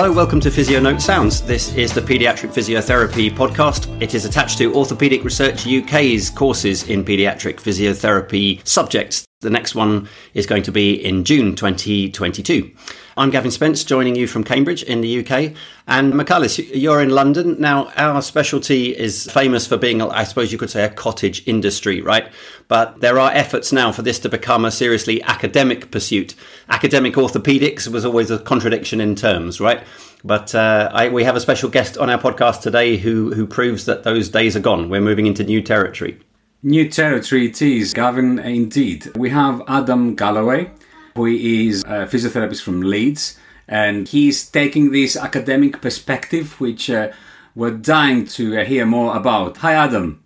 Hello, welcome to Physio Note Sounds. This is the Paediatric Physiotherapy podcast. It is attached to Orthopaedic Research UK's courses in paediatric physiotherapy subjects. The next one is going to be in June 2022. I'm Gavin Spence, joining you from Cambridge in the UK. And Michalis, you're in London. Now, our specialty is famous for being, I suppose you could say, a cottage industry, right? But there are efforts now for this to become a seriously academic pursuit. Academic orthopedics was always a contradiction in terms, right? But uh, I, we have a special guest on our podcast today who, who proves that those days are gone. We're moving into new territory. New territory it is, Gavin, indeed. We have Adam Galloway who is a physiotherapist from Leeds, and he's taking this academic perspective, which uh, we're dying to uh, hear more about. Hi, Adam.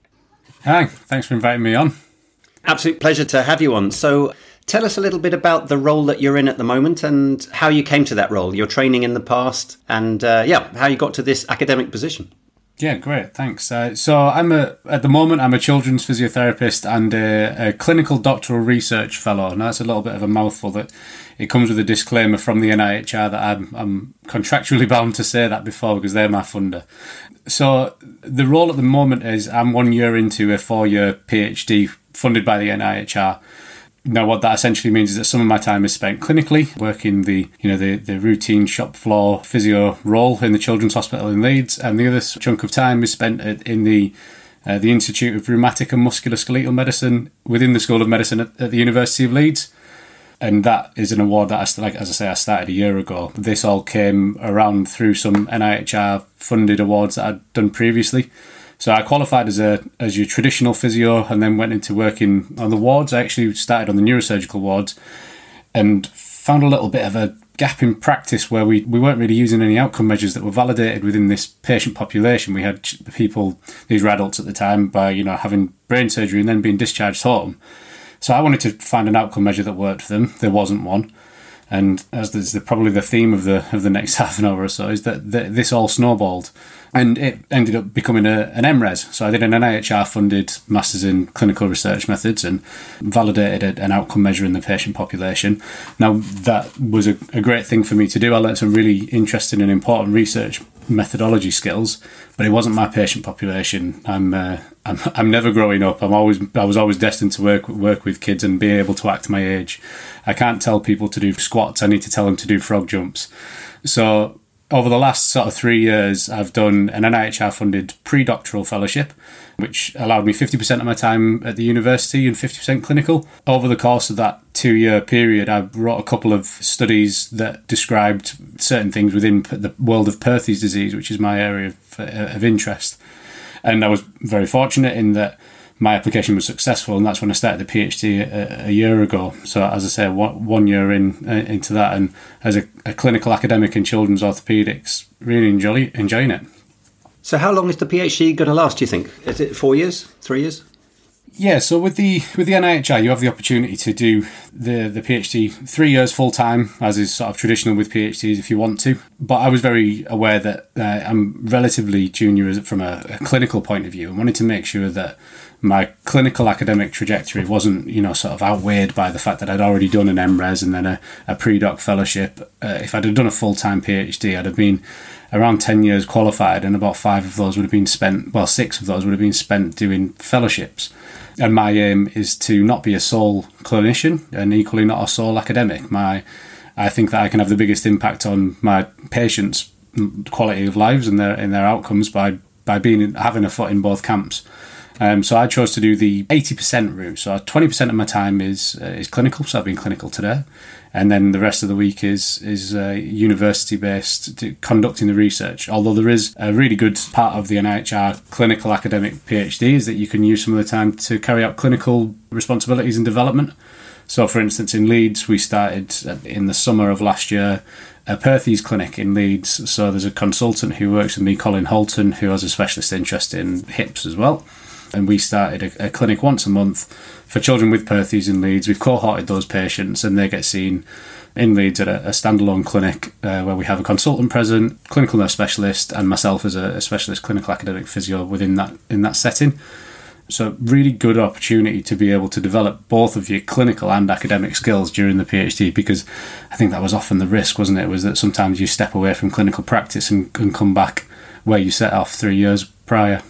Hi, thanks for inviting me on. Absolute pleasure to have you on. So, tell us a little bit about the role that you're in at the moment and how you came to that role, your training in the past, and uh, yeah, how you got to this academic position. Yeah, great. Thanks. Uh, so I'm a at the moment I'm a children's physiotherapist and a, a, clinical doctoral research fellow. Now that's a little bit of a mouthful. That it comes with a disclaimer from the NIHR that I'm I'm contractually bound to say that before because they're my funder. So the role at the moment is I'm one year into a four year PhD funded by the NIHR now, what that essentially means is that some of my time is spent clinically, working the you know the, the routine shop floor physio role in the Children's Hospital in Leeds, and the other chunk of time is spent in the uh, the Institute of Rheumatic and Musculoskeletal Medicine within the School of Medicine at, at, the University of Leeds. And that is an award that I like as I say I started a year ago. This all came around through some NIHR funded awards that I'd done previously. So I qualified as a as your traditional physio, and then went into working on the wards. I actually started on the neurosurgical wards, and found a little bit of a gap in practice where we, we weren't really using any outcome measures that were validated within this patient population. We had people, these were adults at the time, by you know having brain surgery and then being discharged home. So I wanted to find an outcome measure that worked for them. There wasn't one, and as is the, probably the theme of the of the next half an hour or so is that, that this all snowballed and it ended up becoming a, an MRes. So I did an NIHR funded Masters in Clinical Research Methods and validated an outcome measure in the patient population. Now, that was a, a great thing for me to do. I learned some really interesting and important research methodology skills, but it wasn't my patient population. I'm, uh, I'm, I'm never growing up. I'm always, I was always destined to work work with kids and be able to act my age. I can't tell people to do squats. I need to tell them to do frog jumps. So over the last sort of three years, I've done an NIHR funded pre doctoral fellowship, which allowed me 50% of my time at the university and 50% clinical. Over the course of that two year period, I wrote a couple of studies that described certain things within the world of Perthes disease, which is my area of, uh, of interest. And I was very fortunate in that my application was successful, and that's when I started the PhD a, a year ago. So, as I say, one, one year in uh, into that, and as a, a, clinical academic in children's orthopedics, really enjoy enjoying it. So, how long is the PhD going to last? Do you think? Is it four years, three years? Yeah, so with the with the NIHR, you have the opportunity to do the the PhD three years full time, as is sort of traditional with PhDs if you want to. But I was very aware that uh, I'm relatively junior from a, a clinical point of view, and wanted to make sure that my clinical academic trajectory wasn't, you know, sort of outweighed by the fact that I'd already done an MRes and then a, a pre-doc fellowship. Uh, if I'd have done a full-time PhD, I'd have been around 10 years qualified and about five of those would have been spent, well, six of those would have been spent doing fellowships. And my aim is to not be a sole clinician and equally not a sole academic. My, I think that I can have the biggest impact on my patients' quality of lives and their, and their outcomes by, by being having a foot in both camps. Um, so I chose to do the 80% route. So 20% of my time is uh, is clinical. So I've been clinical today, and then the rest of the week is is uh, university based, conducting the research. Although there is a really good part of the NIHR clinical academic PhD is that you can use some of the time to carry out clinical responsibilities and development. So, for instance, in Leeds, we started in the summer of last year a Perthes clinic in Leeds. So there's a consultant who works with me, Colin Holton, who has a specialist interest in hips as well and we started a, a, clinic once a month for children with Perthes in Leeds. We've cohorted those patients, and they get seen in Leeds at a, a standalone clinic uh, where we have a consultant present, clinical nurse specialist, and myself as a, a, specialist clinical academic physio within that in that setting. So, really good opportunity to be able to develop both of your clinical and academic skills during the PhD because I think that was often the risk, wasn't it? Was that sometimes you step away from clinical practice and, and come back where you set off three years prior.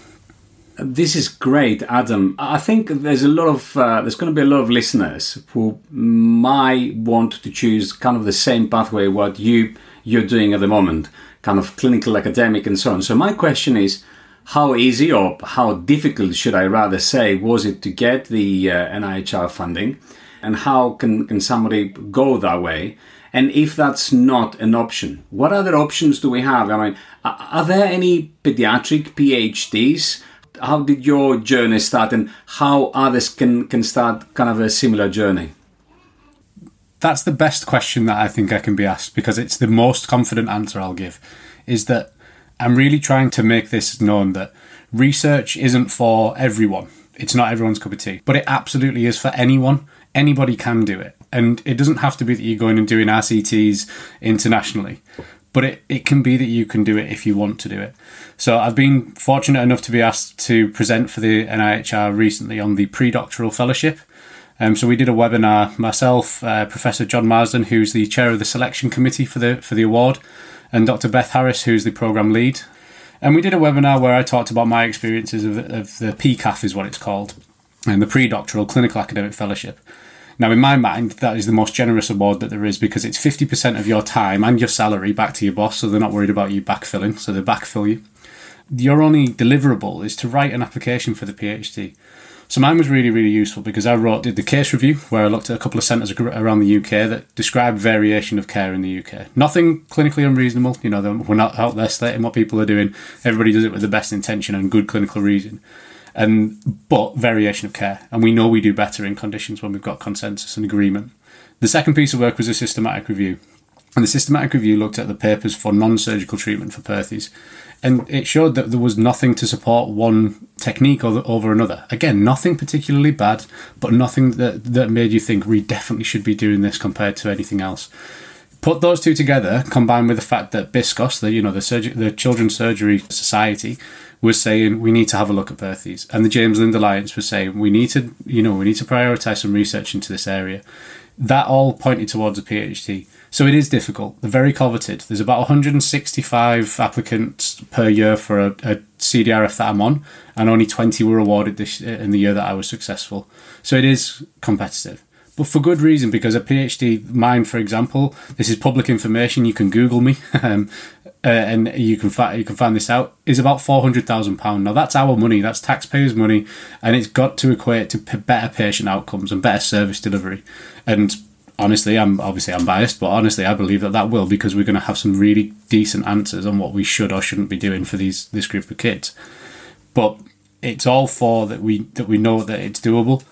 This is great, Adam. I think there's a lot of uh, there's going to be a lot of listeners who might want to choose kind of the same pathway what you you're doing at the moment, kind of clinical, academic, and so on. So my question is, how easy or how difficult should I rather say was it to get the uh, NIHR funding, and how can can somebody go that way? And if that's not an option, what other options do we have? I mean, are there any pediatric PhDs? How did your journey start and how others can, can start kind of a similar journey? That's the best question that I think I can be asked because it's the most confident answer I'll give is that I'm really trying to make this known that research isn't for everyone. It's not everyone's cup of tea, but it absolutely is for anyone. Anybody can do it. And it doesn't have to be that you're going and doing RCTs internationally but it, it can be that you can do it if you want to do it. So I've been fortunate enough to be asked to present for the NIHR recently on the pre-doctoral fellowship. Um, so we did a webinar, myself, uh, Professor John Marsden, who's the chair of the selection committee for the for the award, and Dr. Beth Harris, who's the program lead. And we did a webinar where I talked about my experiences of, of the PCAF, is what it's called, and the pre-doctoral clinical academic fellowship. Now, in my mind, that is the most generous award that there is because it's 50% of your time and your salary back to your boss, so they're not worried about you backfilling, so they backfill you. Your only deliverable is to write an application for the PhD. So mine was really, really useful because I wrote, did the case review where I looked at a couple of centres around the UK that described variation of care in the UK. Nothing clinically unreasonable, you know, we're not out there stating what people are doing. Everybody does it with the best intention and good clinical reason and but variation of care. And we know we do better in conditions when we've got consensus and agreement. The second piece of work was a systematic review. And the systematic review looked at the papers for non surgical treatment for Perthes. And it showed that there was nothing to support one technique over, over another. Again, nothing particularly bad, but nothing that, that made you think we definitely should be doing this compared to anything else. Put those two together, combined with the fact that BISCOS, the you know the, surg- the Children's Surgery Society, was saying we need to have a look at Perthes, and the James Lind Alliance was saying we need to, you know, we need to prioritise some research into this area. That all pointed towards a PhD. So it is difficult. They're very coveted. There's about 165 applicants per year for a, a CDRF that I'm on, and only 20 were awarded this in the year that I was successful. So it is competitive but for good reason because a PhD, mine for example, this is public information. You can Google me. Um, uh, and you can find you can find this out is about four hundred thousand pound. Now that's our money, that's taxpayers' money, and it's got to equate to p- better patient outcomes and better service delivery. And honestly, I'm obviously I'm biased, but honestly, I believe that that will because we're going to have some really decent answers on what we should or shouldn't be doing for these this group of kids. But it's all for that we that we know that it's doable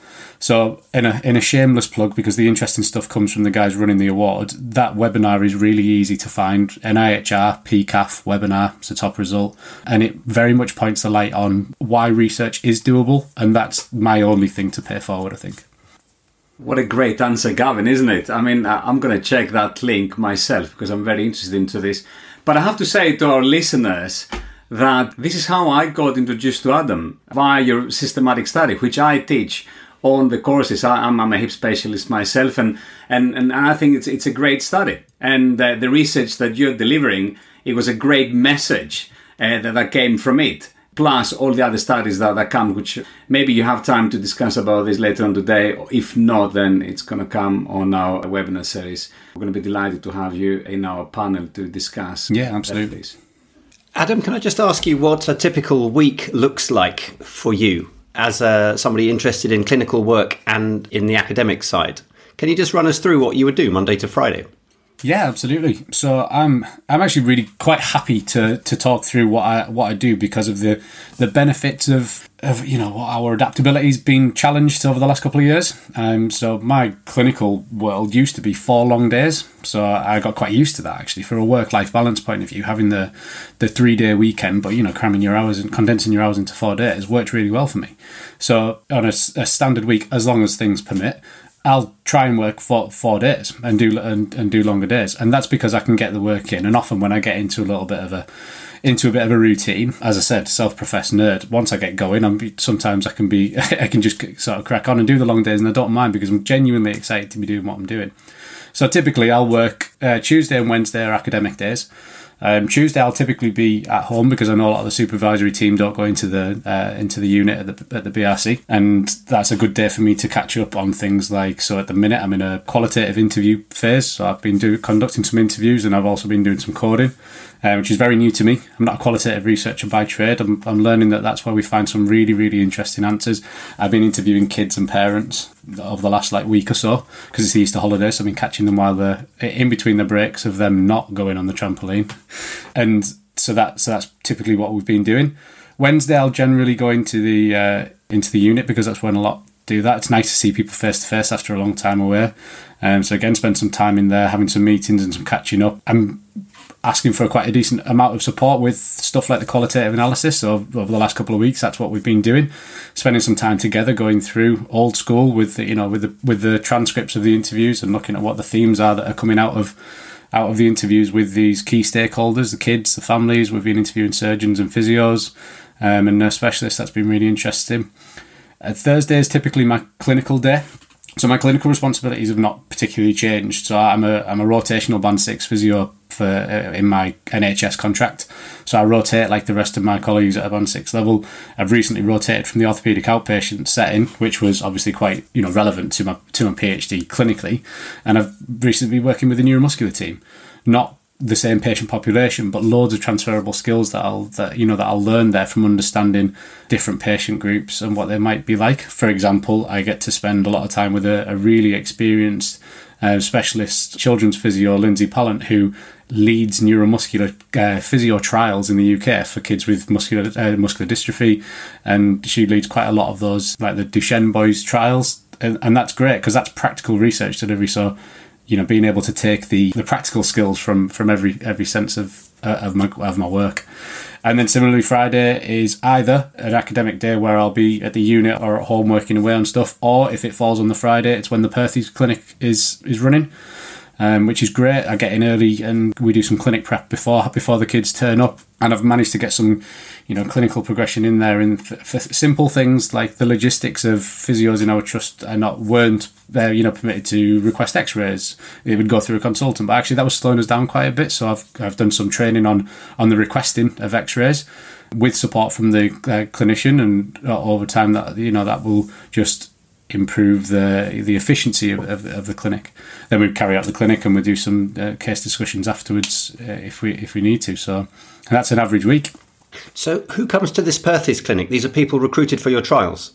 so, in a in a shameless plug, because the interesting stuff comes from the guys running the award, that webinar is really easy to find. NIHR PCAF webinar, it's a top result, and it very much points the light on why research is doable, and that's my only thing to pay forward. I think. What a great answer, Gavin, isn't it? I mean, I'm going to check that link myself because I'm very interested into this. But I have to say to our listeners that this is how I got introduced to Adam via your systematic study, which I teach on the courses. I, am a hip specialist myself, and, and, and I think it's, it's a great study. And uh, the research that you're delivering, it was a great message uh, that, that came from it. Plus all the other studies that, that come, which maybe you have time to discuss about this later on today. If not, then it's going to come on our webinar series. We're going to be delighted to have you in our panel to discuss. Yeah, absolutely. Adam, can I just ask you what a typical week looks like for you? as uh, somebody interested in clinical work and in the academic side. Can you just run us through what you would do Monday to Friday? Yeah, absolutely. So I'm I'm actually really quite happy to to talk through what I what I do because of the the benefits of of you know our adaptability has been challenged over the last couple of years. Um, so my clinical world used to be four long days, so I got quite used to that actually for a work life balance point of view. Having the the three day weekend, but you know cramming your hours and condensing your hours into four days worked really well for me. So on a, a standard week, as long as things permit, I'll try and work for four days and do and, and do longer days, and that's because I can get the work in. And often when I get into a little bit of a into a bit of a routine, as I said, self-professed nerd. Once I get going, I'm sometimes I can be I can just sort of crack on and do the long days, and I don't mind because I'm genuinely excited to be doing what I'm doing. So typically, I'll work uh, Tuesday and Wednesday are academic days. Um, Tuesday I'll typically be at home because I know a lot of the supervisory team don't go into the uh, into the unit at the, at the BRC, and that's a good day for me to catch up on things like. So at the minute I'm in a qualitative interview phase, so I've been do, conducting some interviews and I've also been doing some coding uh, which is very new to me. I'm not a qualitative researcher by trade. I'm, I'm learning that that's where we find some really, really interesting answers. I've been interviewing kids and parents over the last like week or so because it's the Easter holidays. So I've been catching them while they're in between the breaks of them not going on the trampoline, and so that so that's typically what we've been doing. Wednesday, I'll generally go into the uh, into the unit because that's when a lot do that. It's nice to see people face to face after a long time away. Um, so again, spend some time in there, having some meetings and some catching up. I'm asking for quite a decent amount of support with stuff like the qualitative analysis. So over the last couple of weeks, that's what we've been doing, spending some time together, going through old school with the, you know with the with the transcripts of the interviews and looking at what the themes are that are coming out of out of the interviews with these key stakeholders, the kids, the families. We've been interviewing surgeons and physios um, and nurse specialists. That's been really interesting. Uh, Thursday is typically my clinical day. So my clinical responsibilities have not particularly changed. So I'm a I'm a rotational band six physio for uh, in my NHS contract. So I rotate like the rest of my colleagues at a band six level. I've recently rotated from the orthopaedic outpatient setting, which was obviously quite you know relevant to my to my PhD clinically, and I've recently been working with the neuromuscular team. Not the same patient population, but loads of transferable skills that I'll that you know that I'll learn there from understanding different patient groups and what they might be like. For example, I get to spend a lot of time with a, a really experienced uh, specialist children's physio, Lindsay Pallant, who leads neuromuscular uh, physio trials in the UK for kids with muscular uh, muscular dystrophy, and she leads quite a lot of those, like the Duchenne boys trials, and, and that's great because that's practical research delivery. So you know being able to take the, the practical skills from from every every sense of uh, of my of my work. And then similarly, Friday is either an academic day where I'll be at the unit or at home working away on stuff, or if it falls on the Friday, it's when the Perthes clinic is is running um, which is great. I get in early and we do some clinic prep before before the kids turn up, and I've managed to get some, you know, clinical progression in there. And simple things like the logistics of physios in our trust are not weren't they you know permitted to request X-rays. It would go through a consultant, but actually that was slowing us down quite a bit. So I've I've done some training on on the requesting of X-rays with support from the uh, clinician, and uh, over time that you know that will just improve the the efficiency of, of, of, the clinic. Then we carry out the clinic and we do some uh, case discussions afterwards uh, if we if we need to. So that's an average week. So who comes to this Perthes clinic? These are people recruited for your trials.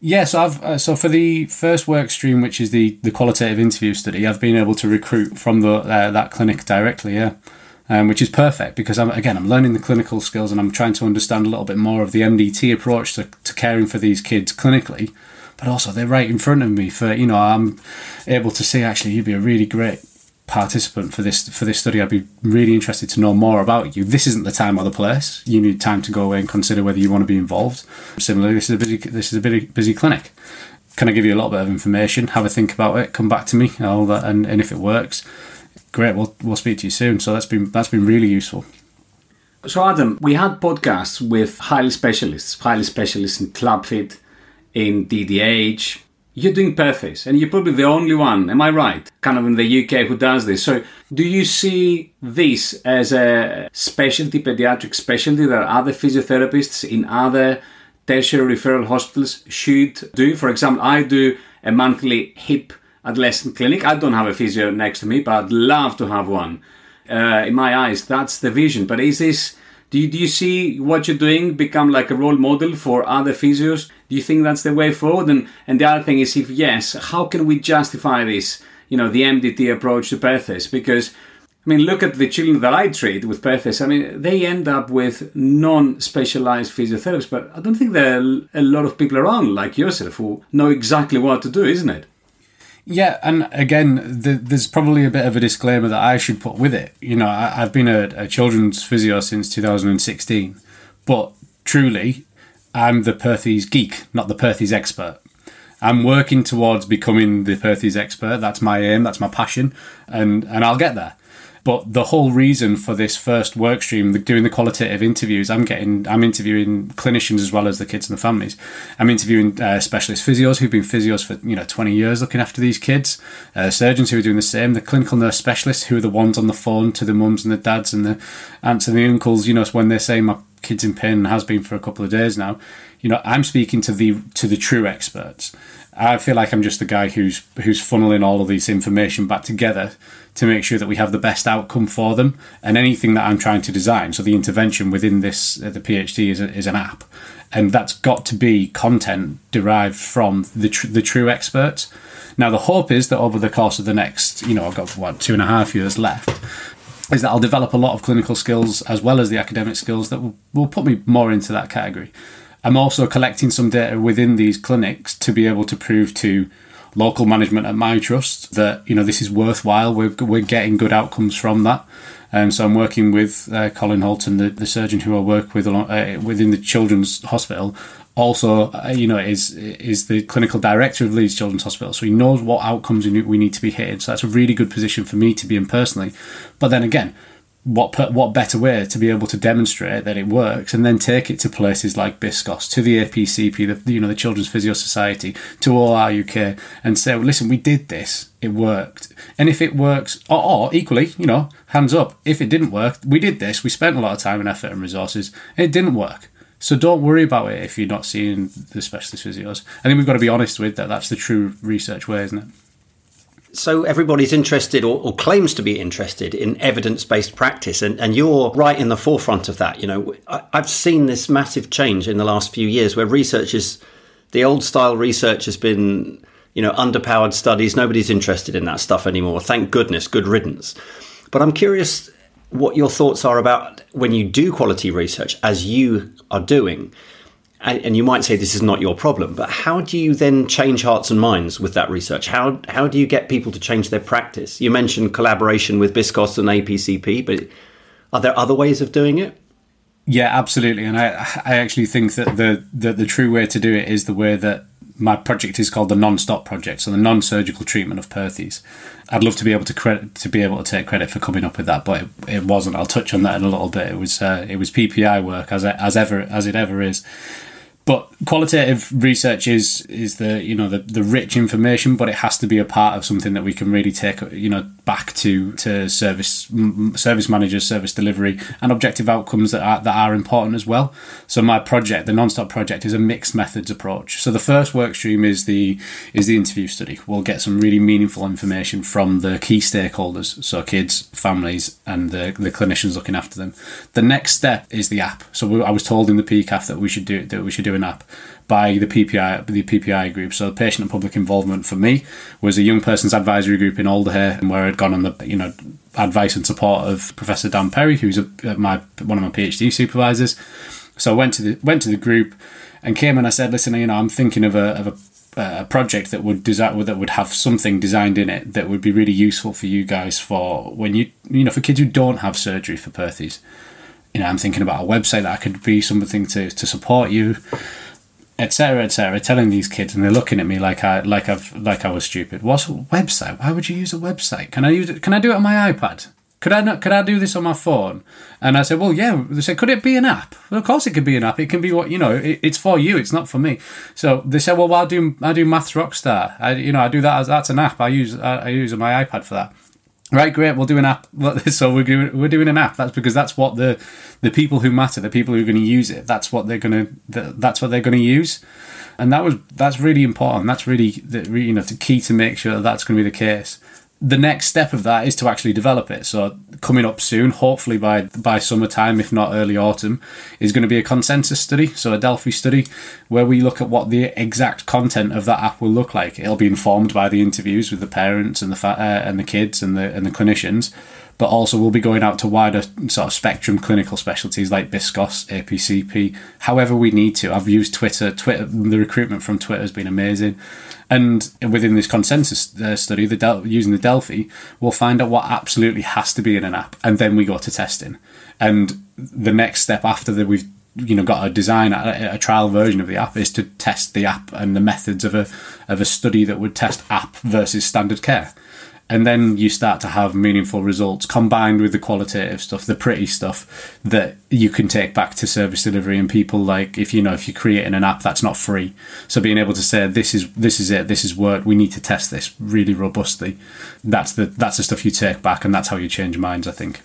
Yes, I've uh, so for the first work stream, which is the the qualitative interview study, I've been able to recruit from the uh, that clinic directly. Yeah. Um, which is perfect because I'm again I'm learning the clinical skills and I'm trying to understand a little bit more of the MDT approach to, to caring for these kids clinically but also they're right in front of me. For you know, I'm able to say actually you'd be a really great participant for this for this study. I'd be really interested to know more about you. This isn't the time or the place. You need time to go away and consider whether you want to be involved. Similarly, this is a busy this is a busy, busy clinic. Can I give you a little bit of information? Have a think about it. Come back to me. All that, and, and if it works, great. We'll we'll speak to you soon. So that's been that's been really useful. So Adam, we had podcasts with highly specialists, highly specialists in club foot in DDH. You're doing Perthes, and you're probably the only one, am I right? Kind of in the UK who does this. So, do you see this as a specialty, pediatric specialty that other physiotherapists in other tertiary referral hospitals should do? For example, I do a monthly hip adolescent clinic. I don't have a physio next to me, but I'd love to have one. Uh, in my eyes, that's the vision. But is this do you, do you see what you're doing become like a role model for other physios? Do you think that's the way forward? And, and the other thing is, if yes, how can we justify this, you know, the MDT approach to Perthes? Because, I mean, look at the children that I treat with Perthes. I mean, they end up with non specialized physiotherapists, but I don't think there are a lot of people around like yourself who know exactly what to do, isn't it? Yeah, and again, the, there's probably a bit of a disclaimer that I should put with it. You know, I, have been a, a, children's physio since 2016, but truly, I'm the Perthes geek, not the Perthes expert. I'm working towards becoming the Perthes expert. That's my aim. That's my passion, and and I'll get there. But the whole reason for this first work stream, the, doing the qualitative interviews, I'm getting, I'm interviewing clinicians as well as the kids and the families. I'm interviewing uh, specialist physios who've been physios for you know 20 years looking after these kids, uh, surgeons who are doing the same, the clinical nurse specialists who are the ones on the phone to the mums and the dads and the aunts and the uncles. You know, when they say my kid's in pain and has been for a couple of days now. You know, I'm speaking to the to the true experts. I feel like I'm just the guy who's who's funneling all of this information back together to make sure that we have the best outcome for them. And anything that I'm trying to design, so the intervention within this, uh, the PhD is, a, is an app, and that's got to be content derived from the tr- the true experts. Now the hope is that over the course of the next, you know, I've got what two and a half years left, is that I'll develop a lot of clinical skills as well as the academic skills that will, will put me more into that category. I'm also collecting some data within these clinics to be able to prove to local management at my trust that you know this is worthwhile. We're we're getting good outcomes from that. Um, so I'm working with uh, Colin Holton, the, the surgeon who I work with uh, within the Children's Hospital. Also, uh, you know, is is the clinical director of Leeds Children's Hospital, so he knows what outcomes we need to be hitting. So that's a really good position for me to be in personally. But then again, what what better way to be able to demonstrate that it works and then take it to places like Biscos, to the APCP, the you know the Children's Physio Society, to all our UK, and say, well, listen, we did this, it worked, and if it works, or, or, equally, you know, hands up, if it didn't work, we did this, we spent a lot of time and effort and resources, it didn't work. So don't worry about it if you're not seeing the specialist physios. I think we've got to be honest with that. That's the true research way, isn't it? So everybody's interested or, or, claims to be interested in evidence-based practice, and, and you're right in the forefront of that. You know, I, I've seen this massive change in the last few years where research is, the old style research has been, you know, underpowered studies. Nobody's interested in that stuff anymore. Thank goodness, good riddance. But I'm curious what your thoughts are about when you do quality research, as you are doing and you might say this is not your problem, but how do you then change hearts and minds with that research? How how do you get people to change their practice? You mentioned collaboration with Biscos and APCP, but are there other ways of doing it? Yeah, absolutely, and I I actually think that the the, the true way to do it is the way that my project is called the non-stop project, so the non-surgical treatment of Perthes. I'd love to be able to credit to be able to take credit for coming up with that, but it, it wasn't. I'll touch on that in a little bit. It was uh, it was PPI work as as ever as it ever is, but qualitative research is is the you know the, the rich information but it has to be a part of something that we can really take you know back to to service service managers service delivery and objective outcomes that are that are important as well. So my project the non-stop project is a mixed methods approach. So the first work stream is the is the interview study. We'll get some really meaningful information from the key stakeholders so kids families and the, the clinicians looking after them. The next step is the app. So we, I was told in the PCAF that we should do that we should do an app by the PPI the PPI group. So patient and public involvement for me was a young person's advisory group in Alder Hey, and where I'd gone on the you know advice and support of Professor Dan Perry, who's a, my one of my PhD supervisors. So I went to the went to the group and came and I said, listen, you know, I'm thinking of a of a a project that would design that would have something designed in it that would be really useful for you guys for when you you know for kids who don't have surgery for Perthes. You know, I'm thinking about a website that I could be something to, to support you etc., etc., telling these kids, and they're looking at me like I like I've like I was stupid. What's a website? Why would you use a website? Can I use it? Can I do it on my iPad? Could I not? Could I do this on my phone? And I said, well, yeah. They said, could it be an app? Well, of course, it could be an app. It can be what you know. It, it's for you. It's not for me. So they said, well, I do I do Maths Rockstar. I you know I do that as that's an app. I use I, I use my iPad for that. Right, great. We'll do an app. So we're doing we're doing an app. That's because that's what the the people who matter, the people who are going to use it. That's what they're going to. That's what they're going to use, and that was that's really important. That's really the, you know the key to make sure that that's going to be the case the next step of that is to actually develop it. So coming up soon, hopefully by by summertime, if not early autumn, is going to be a consensus study, so a Delphi study, where we look at what the exact content of that app will look like. It'll be informed by the interviews with the parents and the fa- uh, and the kids and the and the clinicians, but also we'll be going out to wider sort of spectrum clinical specialties like Biscos, APCP, however we need to. I've used Twitter. Twitter, the recruitment from Twitter has been amazing. And within this consensus uh, study, the Del- using the Delphi, we'll find out what absolutely has to be in an app, and then we go to testing. And the next step after that, we've you know got a design a, a, trial version of the app is to test the app and the methods of a of a study that would test app versus standard care and then you start to have meaningful results combined with the qualitative stuff the pretty stuff that you can take back to service delivery and people like if you know if you're creating an app that's not free. So being able to say this is this is it this is work we need to test this really robustly. That's the that's the stuff you take back and that's how you change minds i think.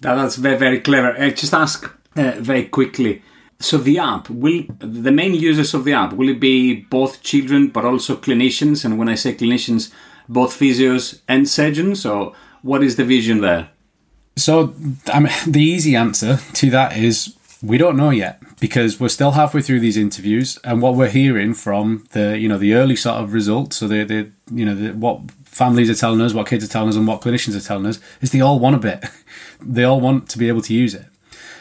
That, that's very very clever. Uh, just ask uh, very quickly. So the app will the main users of the app will it be both children but also clinicians? And when i say clinicians both physios and surgeons, So, what is the vision there? So, I mean, the easy answer to that is we don't know yet because we're still halfway through these interviews, and what we're hearing from the you know the early sort of results, so the the you know the, what families are telling us, what kids are telling us, and what clinicians are telling us is they all want a bit. they all want to be able to use it.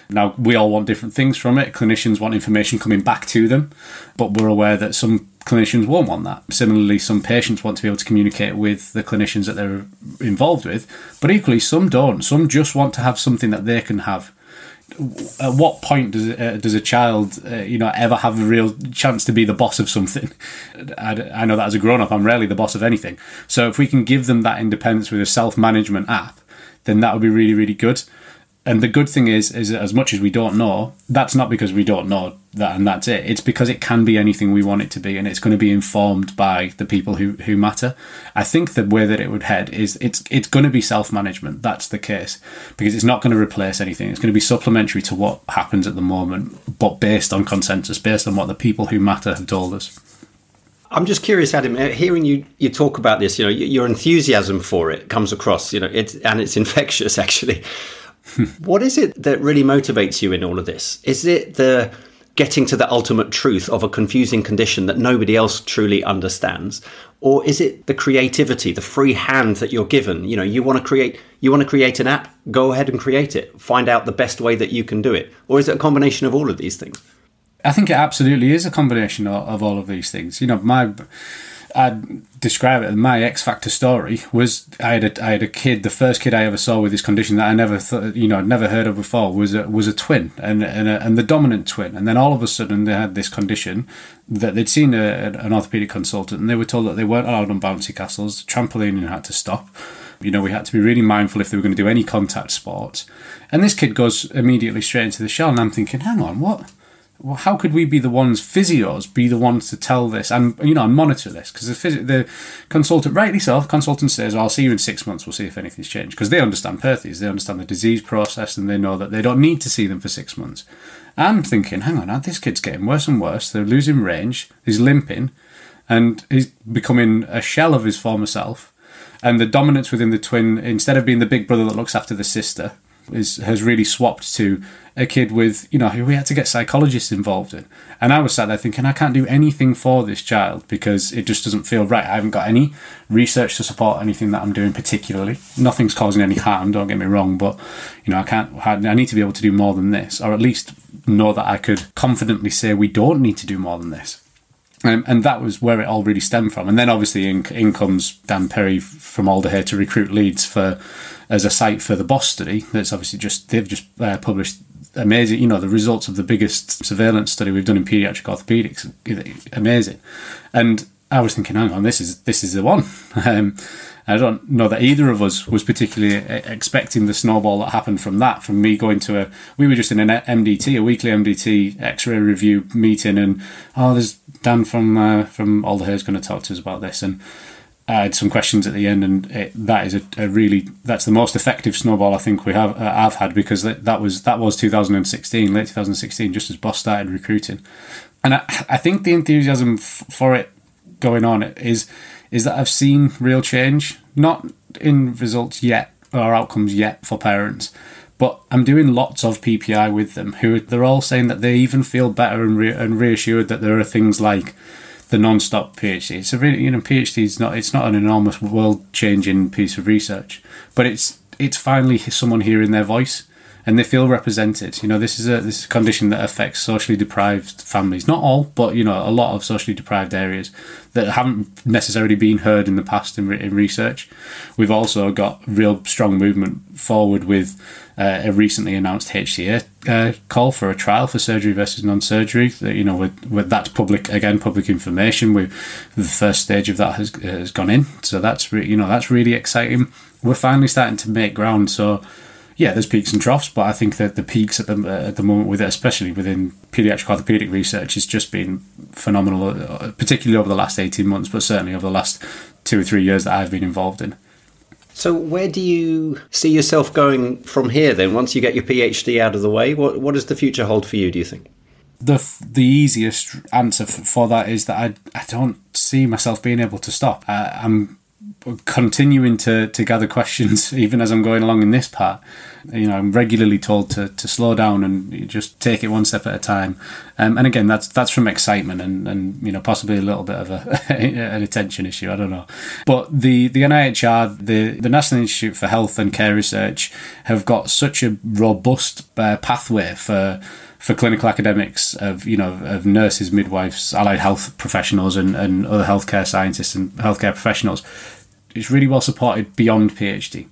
Now, we all want different things from it. Clinicians want information coming back to them, but we're aware that some clinicians won't want that. Similarly, some patients want to be able to communicate with the clinicians that they're involved with, but equally, some don't. Some just want to have something that they can have. At what point does uh, does a child, uh, you know, ever have a real chance to be the boss of something? I, I know that as a grown up, I'm rarely the boss of anything. So if we can give them that independence with a self management app, then that would be really really good and the good thing is is as much as we don't know that's not because we don't know that and that's it. It's because it can be anything we want it to be and it's going to be informed by the people who who matter. I think the way that it would head is it's it's going to be self-management. That's the case. Because it's not going to replace anything. It's going to be supplementary to what happens at the moment but based on consensus based on what the people who matter have told us. I'm just curious, Adam. Uh, hearing you you talk about this, you know, your enthusiasm for it comes across, you know, it's and it's infectious, actually. What is it that really motivates you in all of this? Is it the getting to the ultimate truth of a confusing condition that nobody else truly understands? Or is it the creativity the free hand that you're given? You know you want to create you want to create an app? Go ahead and create it. Find out the best way that you can do it. Or is it a combination of all of these things? I think it absolutely is a combination of, of all of these things. You know my I'd describe it. My X Factor story was I had a, I had a kid. The first kid I ever saw with this condition that I never thought, you know, I'd never heard of before was a, was a twin and and, a, and the dominant twin. And then all of a sudden they had this condition that they'd seen a, an orthopedic consultant and they were told that they weren't allowed on bouncy castles. Trampolining had to stop. You know, we had to be really mindful if they were going to do any contact sports. And this kid goes immediately straight into the shell, and I'm thinking, hang on, what? Well, how could we be the ones, physios, be the ones to tell this and you know and monitor this? Because the, phys- the consultant, rightly so, consultant says, "I'll see you in six months. We'll see if anything's changed." Because they understand Perthes, they understand the disease process, and they know that they don't need to see them for six months. I'm thinking, hang on, this kid's getting worse and worse. They're losing range. He's limping, and he's becoming a shell of his former self. And the dominance within the twin, instead of being the big brother that looks after the sister, is has really swapped to a kid with you know who we had to get psychologists involved in. And i was sat there thinking i can't do anything for this child because it just doesn't feel right. I haven't got any research to support anything that i'm doing particularly. Nothing's causing any harm don't get me wrong but you know i can't i need to be able to do more than this or at least know that i could confidently say we don't need to do more than this and that was where it all really stemmed from. And then obviously in, in comes Dan Perry from Alder to recruit Leeds for as a site for the BOSS study. That's obviously just they've just uh, published amazing. You know the results of the biggest surveillance study we've done in paediatric orthopedics. Amazing. And I was thinking, hang on, this is this is the one. Um, I don't know that either of us was particularly expecting the snowball that happened from that. From me going to a, we were just in an MDT, a weekly MDT X-ray review meeting, and oh, there's Dan from uh, from Alder Hey going to talk to us about this, and I had some questions at the end, and it, that is a, a, really that's the most effective snowball I think we have uh, I've had because that, that was that was 2016, late 2016, just as BOSS started recruiting, and I, I think the enthusiasm f- for it going on is is that I've seen real change, not in results yet or outcomes yet for parents, but I'm doing lots of PPI with them who they're all saying that they even feel better and, re- and reassured that there are things like the non-stop PhD. It's a really, you know, PhD is not it's not an enormous world-changing piece of research, but it's it's finally someone hearing their voice and they feel represented. You know, this is a this is a condition that affects socially deprived families. Not all, but you know, a lot of socially deprived areas that haven't necessarily been heard in the past in, in research. We've also got real strong movement forward with uh, a recently announced HTA uh, call for a trial for surgery versus non-surgery. That you know, with, with that's public again, public information. We the first stage of that has has gone in, so that's re- you know that's really exciting. We're finally starting to make ground. So yeah, there's peaks and troughs, but I think that the peaks at the at the moment, with it, especially within pediatric orthopedic research, has just been phenomenal, uh, particularly over the last eighteen months, but certainly over the last two or three years that I've been involved in. So, where do you see yourself going from here then? Once you get your PhD out of the way, what what does the future hold for you? Do you think? The the easiest answer for that is that I I don't see myself being able to stop. I, I'm continuing to, to gather questions even as I'm going along in this part. You know, I'm regularly told to, to slow down and just take it one step at a time. Um, and again, that's that's from excitement and, and you know possibly a little bit of a, an attention issue. I don't know, but the the NIHR, the the National Institute for Health and Care Research, have got such a robust uh, pathway for for clinical academics of you know of nurses, midwives, allied health professionals, and, and other healthcare scientists and healthcare professionals it's really well supported beyond PhD.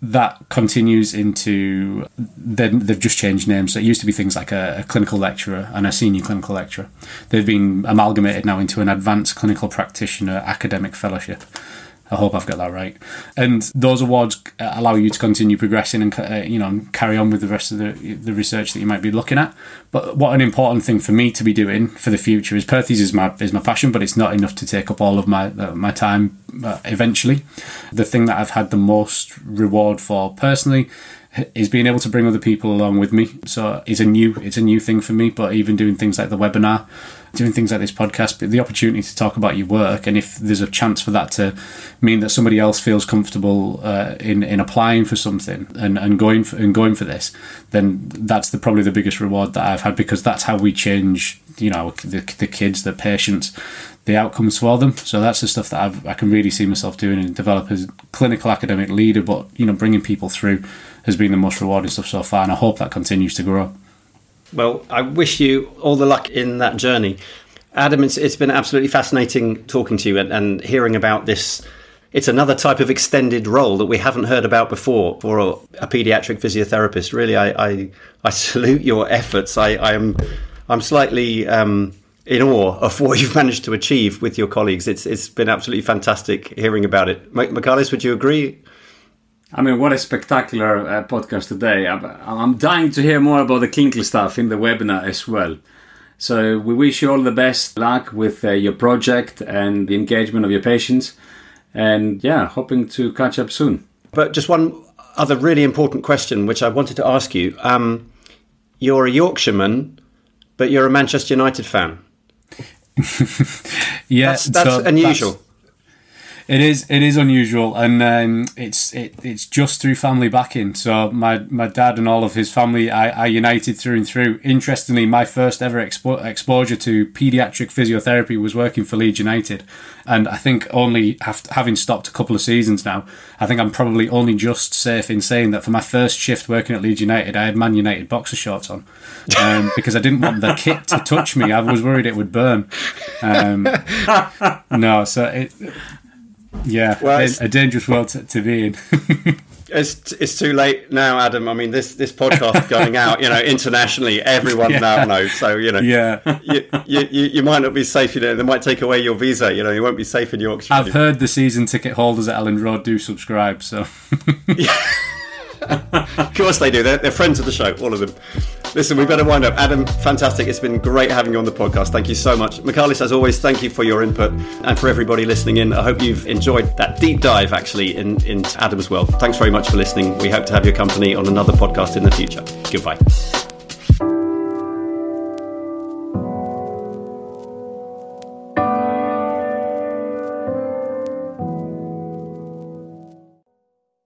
That continues into then they've just changed names. So it used to be things like a, a, clinical lecturer and a senior clinical lecturer. They've been amalgamated now into an advanced clinical practitioner academic fellowship. I hope I've got that right. And those awards uh, allow you to continue progressing and uh, you know carry on with the rest of the the research that you might be looking at. But what an important thing for me to be doing for the future is Perthes is my is my passion, but it's not enough to take up all of my uh, my time. Uh, eventually, the thing that I've had the most reward for personally is being able to bring other people along with me. So it's a new it's a new thing for me. But even doing things like the webinar, doing things like this podcast, the opportunity to talk about your work, and if there's a chance for that to mean that somebody else feels comfortable uh, in in applying for something and, and going for and going for this, then that's the probably the biggest reward that I've had because that's how we change. You know, the, the kids, the patients, the outcomes for them. So that's the stuff that I've, I can really see myself doing and develop as clinical academic leader. But you know, bringing people through has been the most rewarding stuff so far, and I hope that continues to grow. Well, I wish you all the luck in that journey. Adam, it's, it's been absolutely fascinating talking to you and, and hearing about this. It's another type of extended role that we haven't heard about before for a, a paediatric physiotherapist. Really, I, I, I, salute your efforts. I, I am I'm slightly um, in awe of what you've managed to achieve with your colleagues. It's it's been absolutely fantastic hearing about it. Michalis, would you agree? I mean, what a spectacular uh, podcast today. I'm, I'm dying to hear more about the clinical stuff in the webinar as well. So, we wish you all the best luck with uh, your project and the engagement of your patients. And yeah, hoping to catch up soon. But just one other really important question, which I wanted to ask you. Um, you're a Yorkshireman, but you're a Manchester United fan. yeah, that's, that's so unusual. That's, it is. It is unusual, and um, it's it, it's just through family backing. So my my dad and all of his family are, united through and through. Interestingly, my first ever expo- exposure to paediatric physiotherapy was working for Leeds United, and I think only after having stopped a couple of seasons now, I think I'm probably only just safe in saying that for my first shift working at Leeds United, I had Man United boxer shorts on um, because I didn't want the kit to touch me. I was worried it would burn. Um, no, so it yeah, well, a dangerous world to, to be in. it's it's too late now, Adam. I mean, this this podcast going out, you know, internationally, everyone yeah. now knows. So you know, yeah, you, you, you, might not be safe. You know, they might take away your visa. You know, you won't be safe in Yorkshire. I've heard the season ticket holders at Elland Road do subscribe. So. yeah. of course they do. They're, they're friends of the show, all of them. Listen, we better wind up. Adam, fantastic. It's been great having you on the podcast. Thank you so much. Michalis, as always, thank you for your input. And for everybody listening in, I hope you've enjoyed that deep dive actually in, in Adam's world. Thanks very much for listening. We hope to have your company on another podcast in the future. Goodbye.